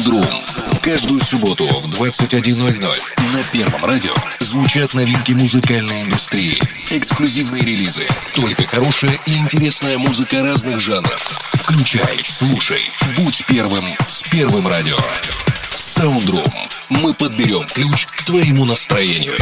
Soundroom. Каждую субботу в 21.00 на Первом радио звучат новинки музыкальной индустрии, эксклюзивные релизы, только хорошая и интересная музыка разных жанров. Включай, слушай, будь первым с Первым радио. Soundroom. Мы подберем ключ к твоему настроению.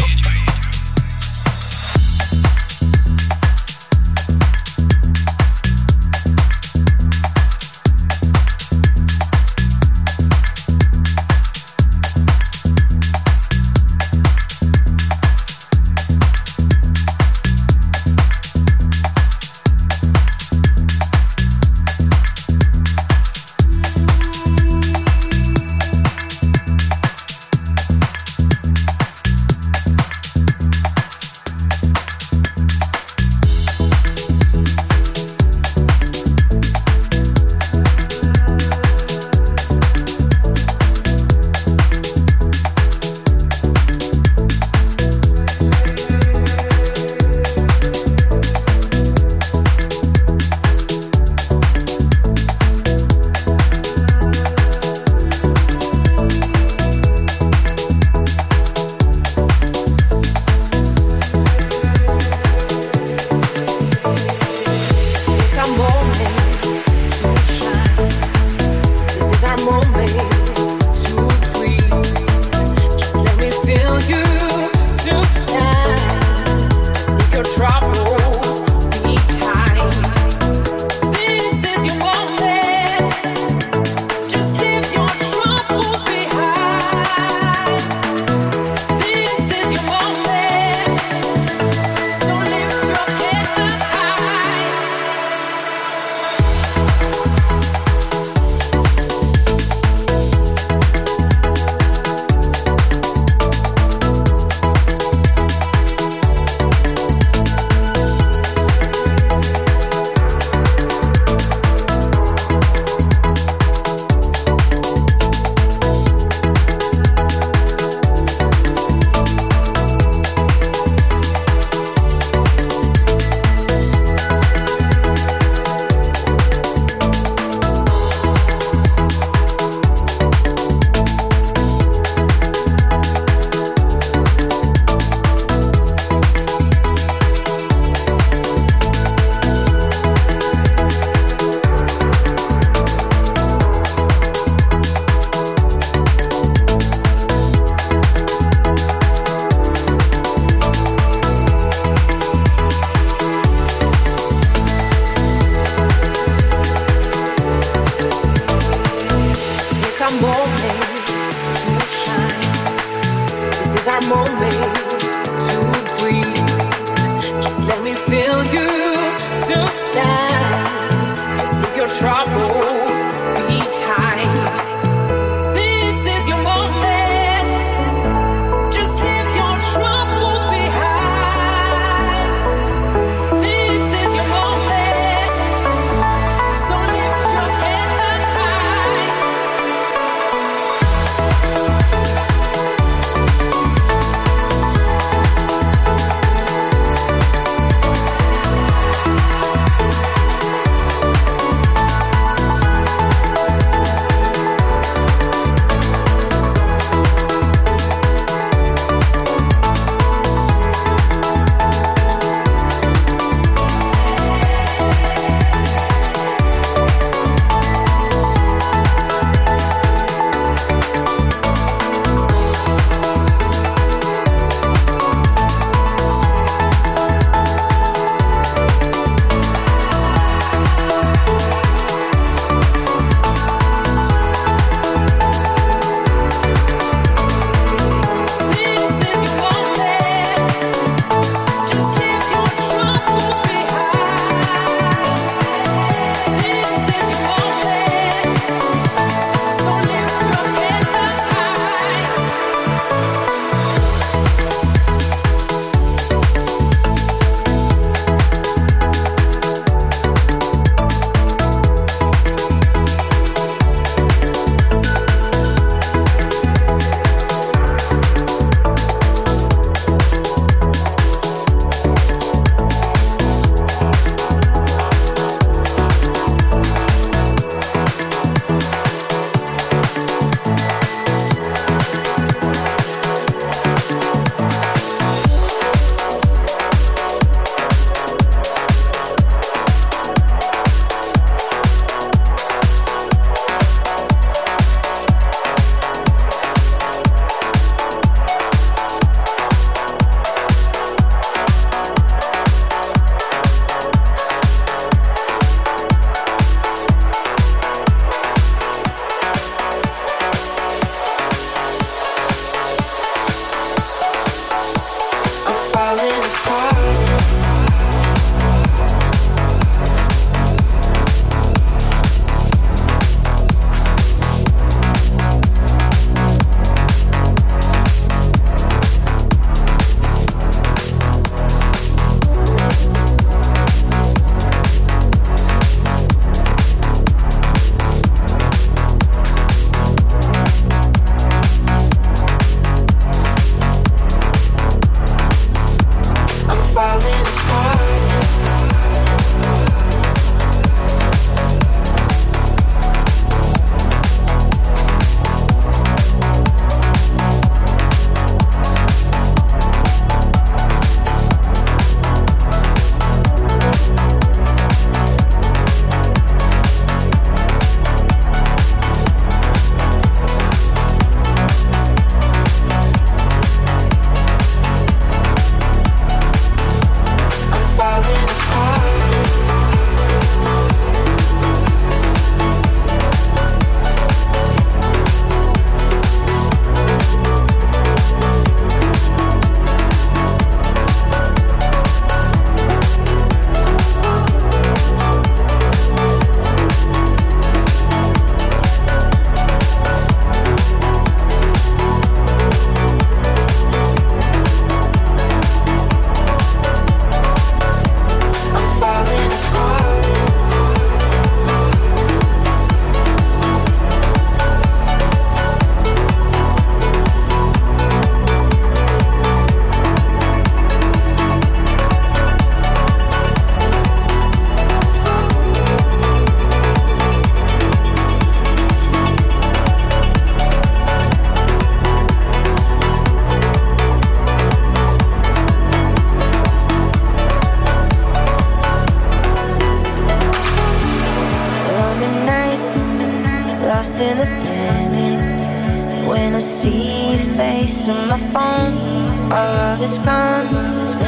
Missing my phone. All of it's gone,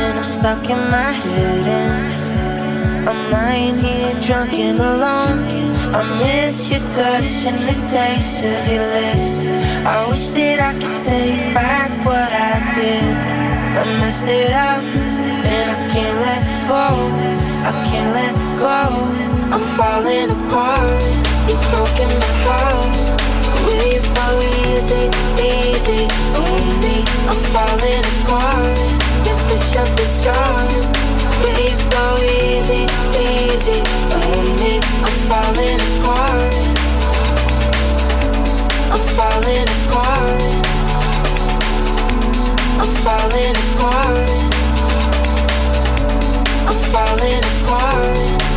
and I'm stuck in my head. And I'm lying here drunk and alone. I miss your touch and the taste of your lips. I wish that I could take back what I did. I messed it up, and I can't let go. I can't let go. I'm falling apart. You've broken my heart. I'm falling apart. The? I'm falling apart. I'm falling apart. I'm falling apart. I'm falling apart.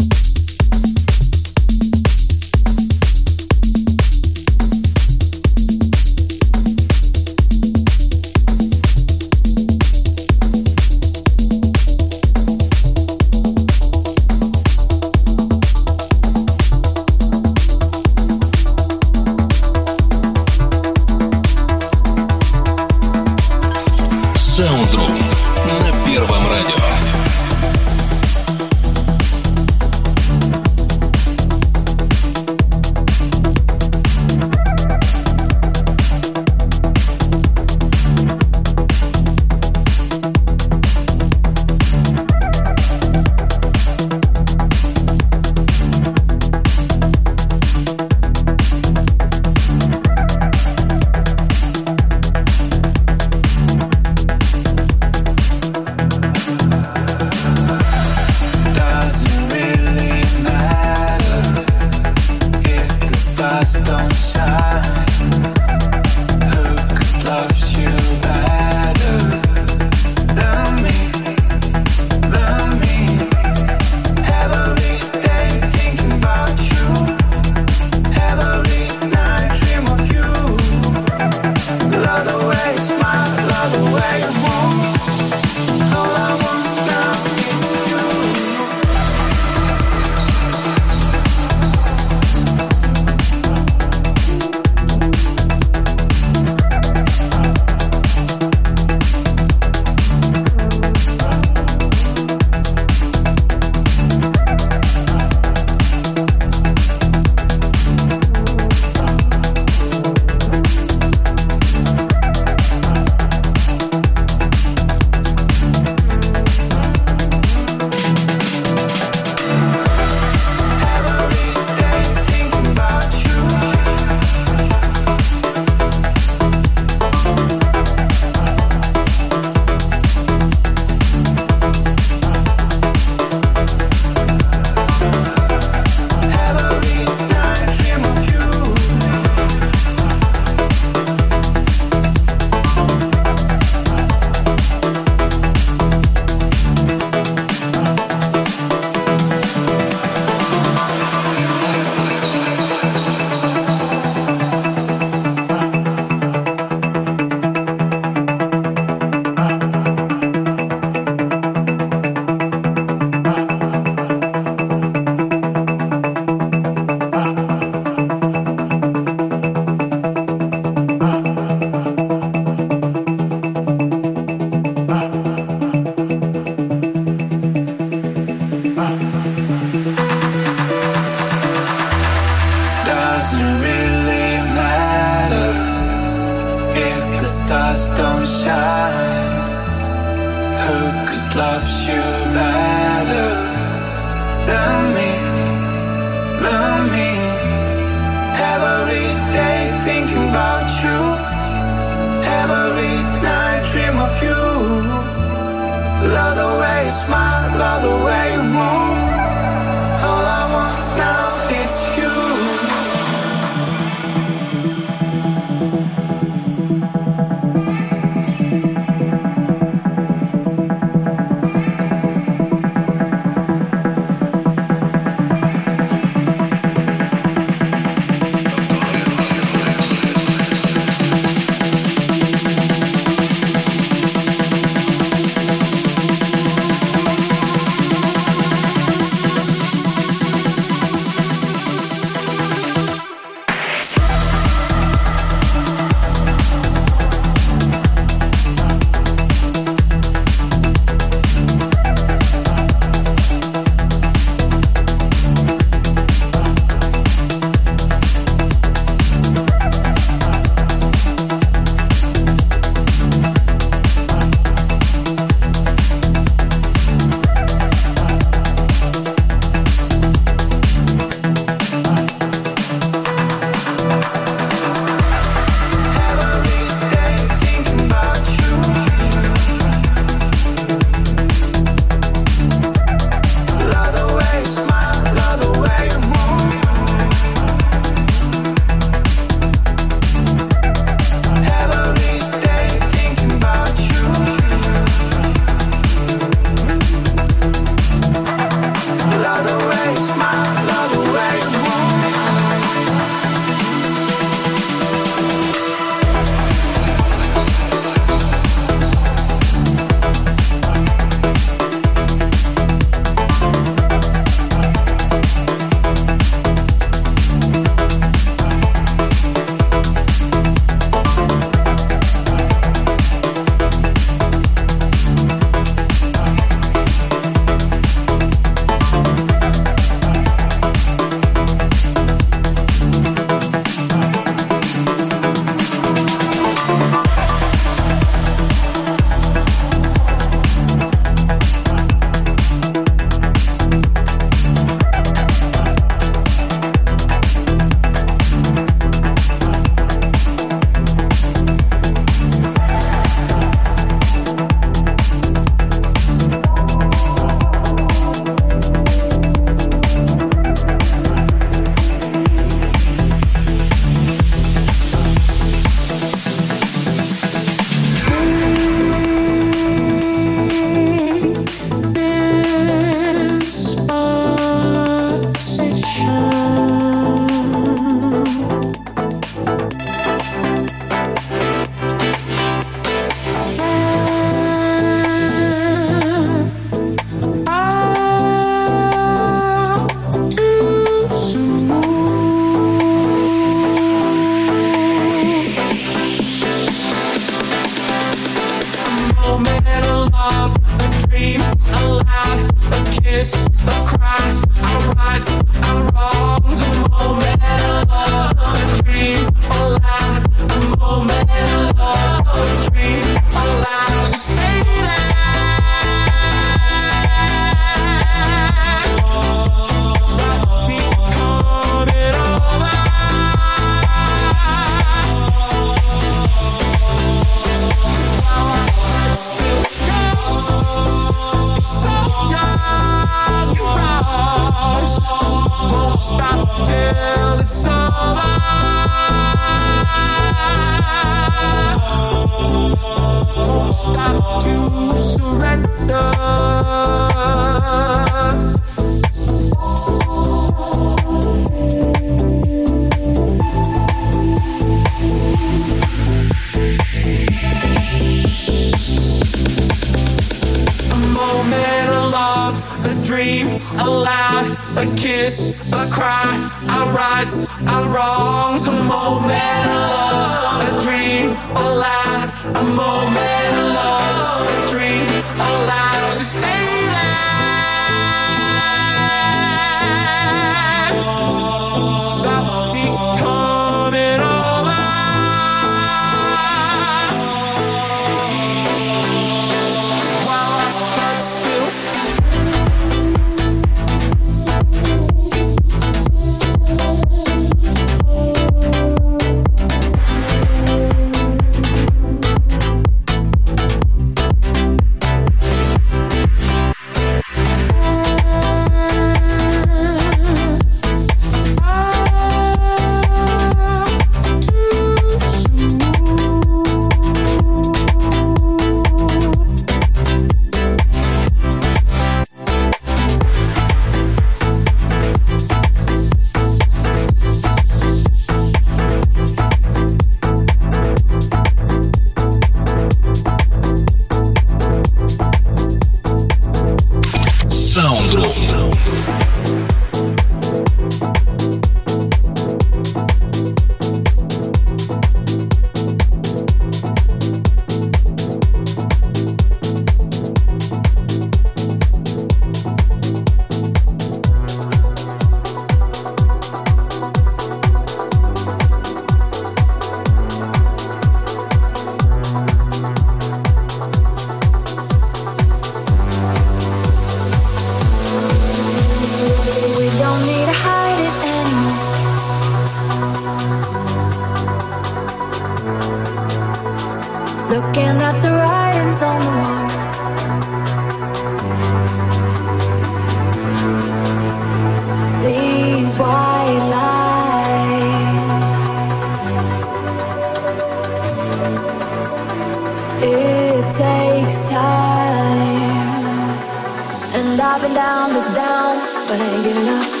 And I've been down, but down, but I ain't giving up.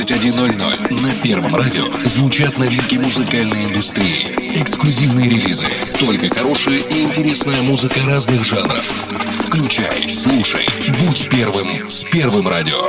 21.00 на Первом радио звучат новинки музыкальной индустрии. Эксклюзивные релизы. Только хорошая и интересная музыка разных жанров. Включай, слушай, будь первым с Первым радио.